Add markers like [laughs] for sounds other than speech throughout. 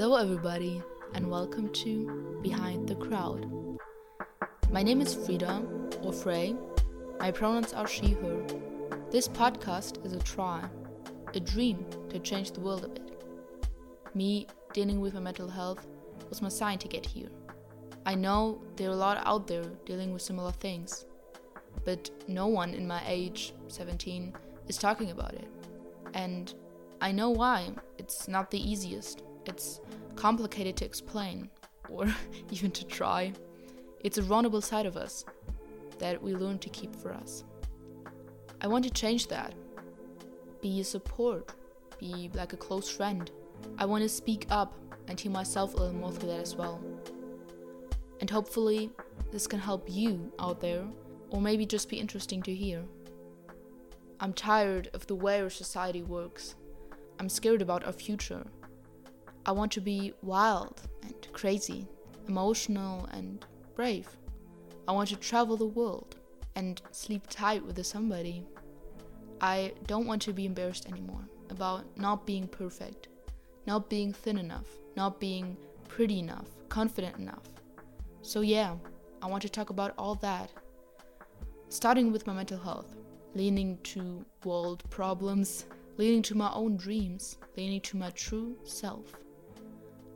Hello, everybody, and welcome to Behind the Crowd. My name is Frida, or Frey. My pronouns are she, her. This podcast is a try, a dream to change the world a bit. Me dealing with my mental health was my sign to get here. I know there are a lot out there dealing with similar things, but no one in my age, 17, is talking about it. And I know why. It's not the easiest. It's complicated to explain, or [laughs] even to try. It's a vulnerable side of us that we learn to keep for us. I want to change that. Be a support, be like a close friend. I want to speak up and heal myself a little more through that as well. And hopefully, this can help you out there, or maybe just be interesting to hear. I'm tired of the way our society works. I'm scared about our future. I want to be wild and crazy, emotional and brave. I want to travel the world and sleep tight with somebody. I don't want to be embarrassed anymore about not being perfect, not being thin enough, not being pretty enough, confident enough. So, yeah, I want to talk about all that. Starting with my mental health, leaning to world problems, leaning to my own dreams, leaning to my true self.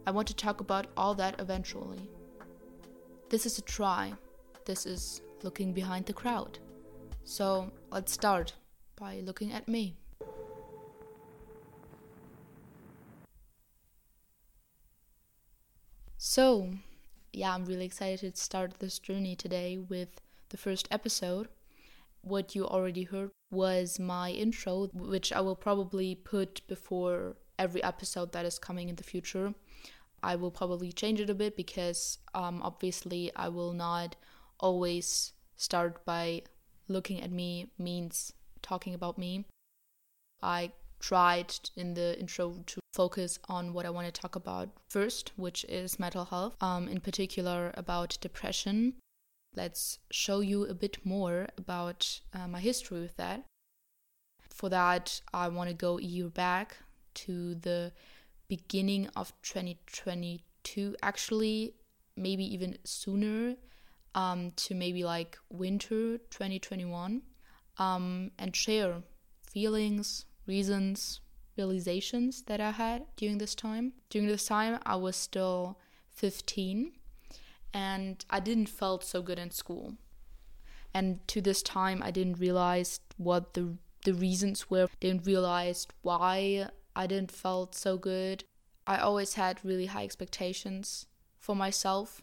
I want to talk about all that eventually. This is a try. This is looking behind the crowd. So let's start by looking at me. So, yeah, I'm really excited to start this journey today with the first episode. What you already heard was my intro, which I will probably put before every episode that is coming in the future. I will probably change it a bit because um, obviously I will not always start by looking at me means talking about me. I tried in the intro to focus on what I want to talk about first, which is mental health, um, in particular about depression. Let's show you a bit more about uh, my history with that. For that, I want to go a year back to the beginning of 2022, actually, maybe even sooner, um, to maybe like winter 2021, um, and share feelings, reasons, realizations that I had during this time. During this time, I was still 15 and I didn't felt so good in school. And to this time, I didn't realize what the the reasons were. Didn't realize why I didn't felt so good. I always had really high expectations for myself.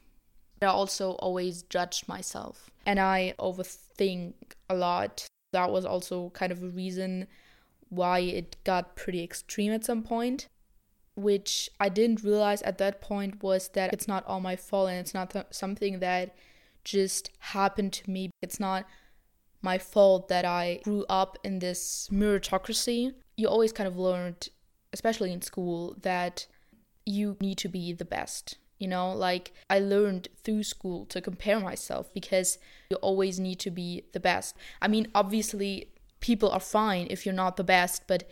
but I also always judged myself and I overthink a lot. That was also kind of a reason why it got pretty extreme at some point, which I didn't realize at that point was that it's not all my fault and it's not th- something that just happened to me. It's not my fault that I grew up in this meritocracy. You always kind of learned especially in school, that you need to be the best. You know, like I learned through school to compare myself because you always need to be the best. I mean, obviously, people are fine if you're not the best, but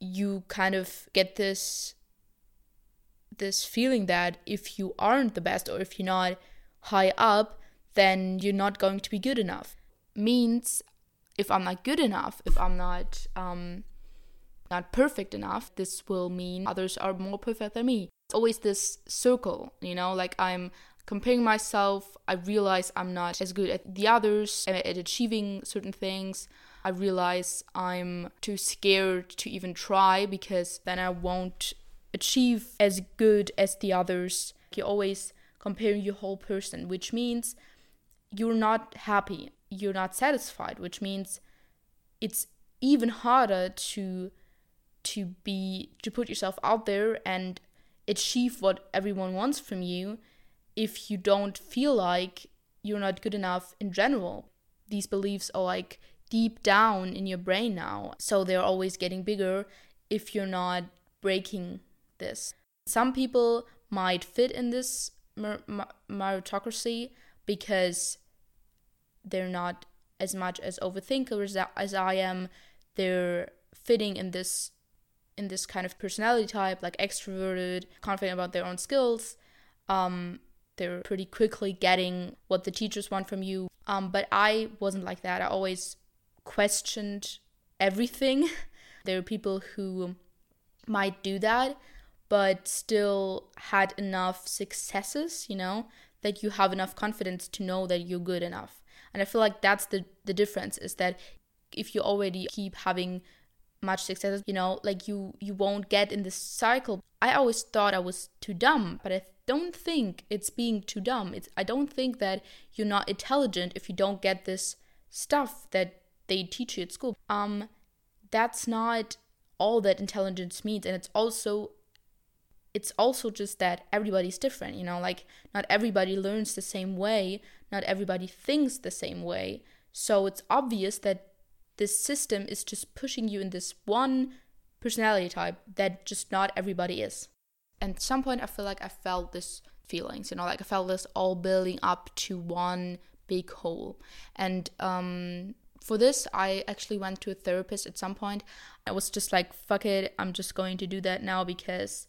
you kind of get this this feeling that if you aren't the best or if you're not high up, then you're not going to be good enough. Means if I'm not good enough, if I'm not um, not perfect enough, this will mean others are more perfect than me. It's always this circle, you know, like I'm comparing myself, I realize I'm not as good at the others at achieving certain things. I realize I'm too scared to even try because then I won't achieve as good as the others. You're always comparing your whole person, which means you're not happy, you're not satisfied, which means it's even harder to to be to put yourself out there and achieve what everyone wants from you if you don't feel like you're not good enough in general these beliefs are like deep down in your brain now so they're always getting bigger if you're not breaking this some people might fit in this meritocracy because they're not as much as overthinkers as I am. They're fitting in this in this kind of personality type, like extroverted, confident about their own skills. Um, they're pretty quickly getting what the teachers want from you. Um, but I wasn't like that. I always questioned everything. [laughs] there are people who might do that, but still had enough successes, you know, that you have enough confidence to know that you're good enough. And I feel like that's the the difference is that if you already keep having much success, you know, like you you won't get in this cycle. I always thought I was too dumb, but I don't think it's being too dumb. It's I don't think that you're not intelligent if you don't get this stuff that they teach you at school. Um that's not all that intelligence means and it's also it's also just that everybody's different, you know, like not everybody learns the same way, not everybody thinks the same way. So it's obvious that this system is just pushing you in this one personality type that just not everybody is. And at some point, I feel like I felt this feelings, you know, like I felt this all building up to one big hole. And um, for this, I actually went to a therapist at some point. I was just like, fuck it, I'm just going to do that now because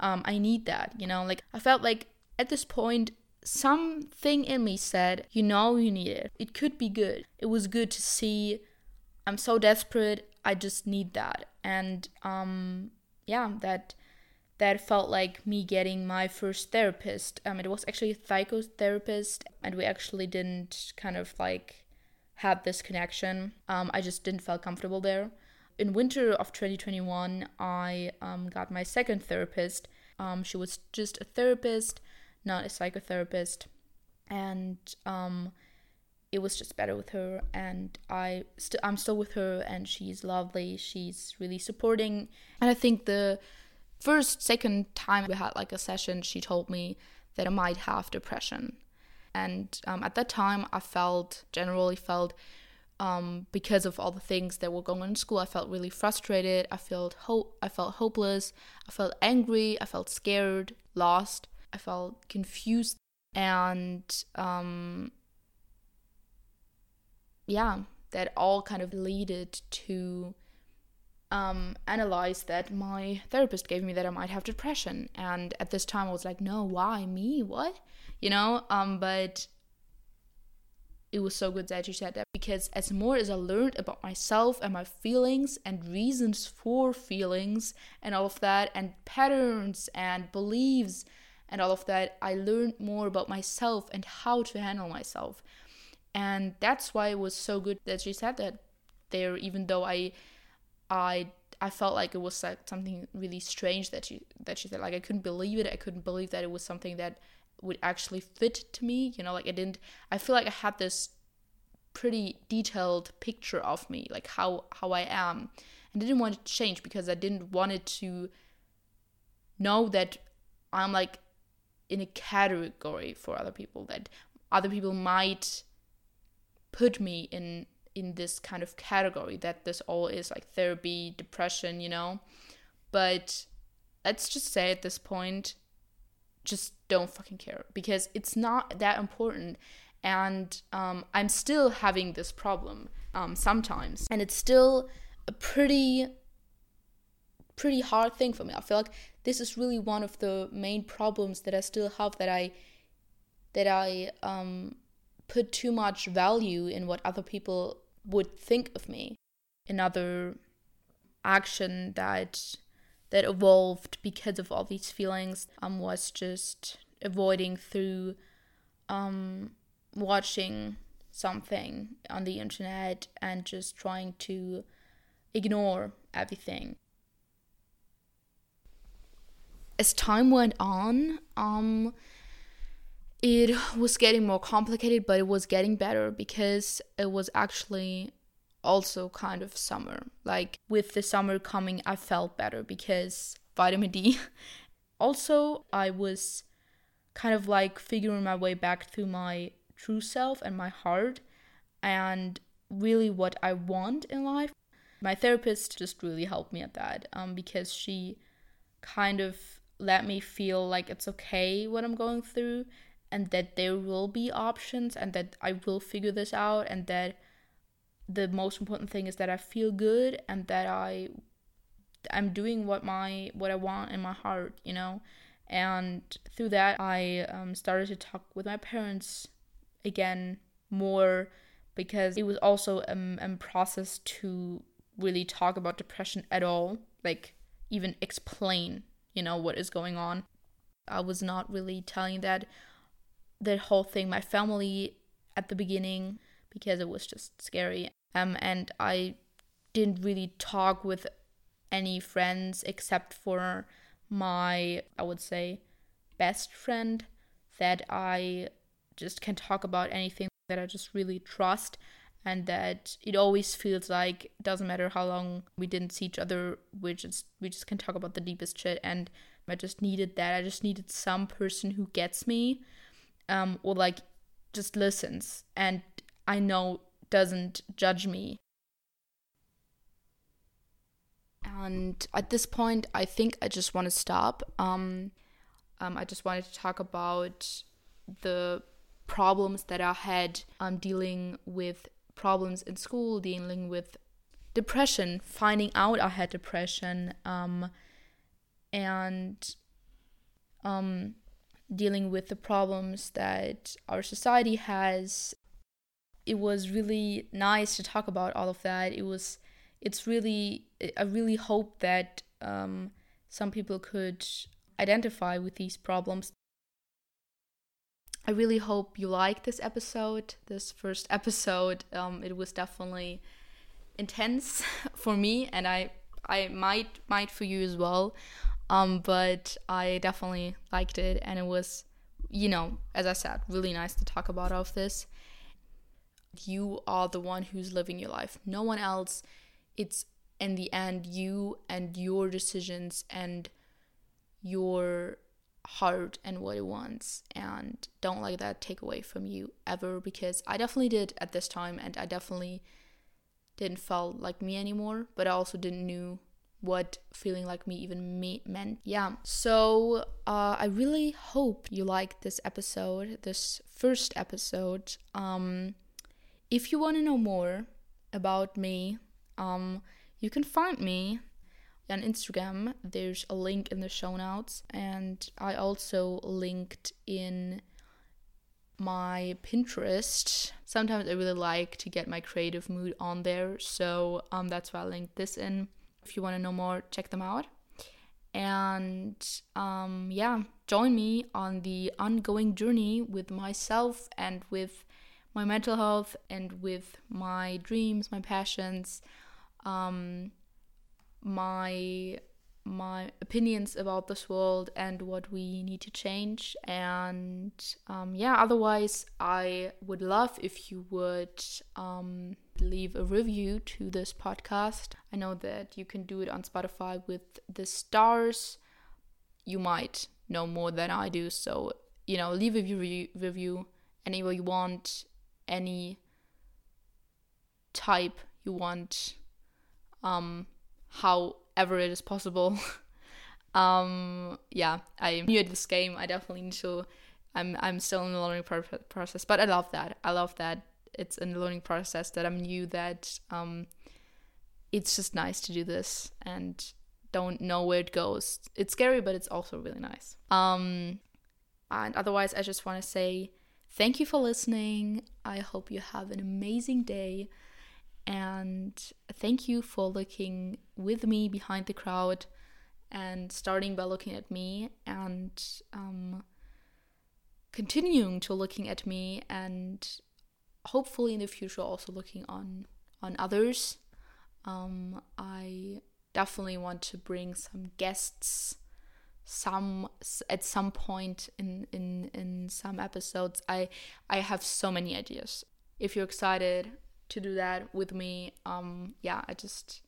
um, I need that, you know? Like, I felt like at this point, something in me said, you know, you need it. It could be good. It was good to see. I'm so desperate. I just need that. And um, yeah, that that felt like me getting my first therapist. Um, it was actually a psychotherapist, and we actually didn't kind of like have this connection. Um, I just didn't feel comfortable there in winter of 2021, I um, got my second therapist. Um, she was just a therapist, not a psychotherapist, and um, it was just better with her. And I st- I'm still with her, and she's lovely. She's really supporting. And I think the first, second time we had like a session, she told me that I might have depression. And um, at that time, I felt generally felt um, because of all the things that were going on in school. I felt really frustrated. I felt hope. I felt hopeless. I felt angry. I felt scared, lost. I felt confused, and um, yeah, that all kind of leaded to um, analyze that my therapist gave me that I might have depression. And at this time, I was like, no, why me? What? You know. Um, but it was so good that you said that because as more as I learned about myself and my feelings and reasons for feelings and all of that and patterns and beliefs and all of that, I learned more about myself and how to handle myself. And that's why it was so good that she said that there, even though I I I felt like it was like something really strange that she that she said. Like I couldn't believe it. I couldn't believe that it was something that would actually fit to me you know like i didn't i feel like i had this pretty detailed picture of me like how how i am and I didn't want to change because i didn't want it to know that i'm like in a category for other people that other people might put me in in this kind of category that this all is like therapy depression you know? But let's just say at this point just don't fucking care because it's not that important. And um, i'm still having this problem um, sometimes. And it's still a pretty pretty hard thing for me. I feel like this is really one of the main problems that i still have that i that i um, put too much value in what other people would think of me another action that that evolved because of all these feelings um, was just avoiding through um, watching something on the internet and just trying to ignore everything. As time went on, um, it was getting more complicated, but it was getting better because it was actually also kind of summer. Like with the summer coming, I felt better because vitamin D. [laughs] also, I was kind of like figuring my way back to my true self and my heart and really what I want in life. My therapist just really helped me at that um, because she kind of let me feel like it's okay what I'm going through and that there will be options and that I will figure this out and that the most important thing is that I feel good and that I I'm doing what my what I want in my heart, you know. And through that, I um, started to talk with my parents again more because it was also a, a process to really talk about depression at all, like even explain, you know, what is going on. I was not really telling that that whole thing my family at the beginning because it was just scary. Um and I didn't really talk with any friends except for my I would say best friend that I just can talk about anything that I just really trust and that it always feels like doesn't matter how long we didn't see each other we just we just can talk about the deepest shit and I just needed that. I just needed some person who gets me um or like just listens and I know doesn't judge me. And at this point I think I just want to stop. Um um I just wanted to talk about the problems that I had um, dealing with problems in school, dealing with depression, finding out I had depression, um, and um, dealing with the problems that our society has. It was really nice to talk about all of that. It was, it's really, I really hope that um, some people could identify with these problems I really hope you like this episode, this first [laughs] episode. Um, it was definitely intense [laughs] for me, and I I might might for you as well. Um, but I definitely liked it, and it was, you know, as I said, really nice to talk about all of this. You are the one who's living your life. No one else. It's in the end you and your decisions and your heart and what it wants and don't let that take away from you ever because I definitely did at this time and I definitely didn't feel like me anymore but I also didn't knew what feeling like me even me- meant yeah so uh, I really hope you liked this episode this first episode um if you want to know more about me um you can find me on Instagram. There's a link in the show notes, and I also linked in my Pinterest. Sometimes I really like to get my creative mood on there, so um, that's why I linked this in. If you want to know more, check them out. And um, yeah, join me on the ongoing journey with myself and with my mental health and with my dreams, my passions. Um, my my opinions about this world and what we need to change and um, yeah otherwise i would love if you would um, leave a review to this podcast i know that you can do it on spotify with the stars you might know more than i do so you know leave a review, review any way you want any type you want um however it is possible. [laughs] um, yeah, I'm new at this game. I definitely need to. I'm I'm still in the learning process, but I love that. I love that it's the learning process that I'm new. That um, it's just nice to do this and don't know where it goes. It's scary, but it's also really nice. Um, and otherwise, I just want to say thank you for listening. I hope you have an amazing day. And thank you for looking with me behind the crowd and starting by looking at me and um, continuing to looking at me and hopefully in the future also looking on on others. Um, I definitely want to bring some guests some at some point in in in some episodes i i have so many ideas if you're excited to do that with me. Um, yeah, I just,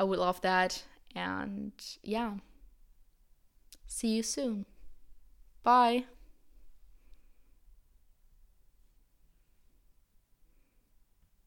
I would love that. And yeah, see you soon. Bye.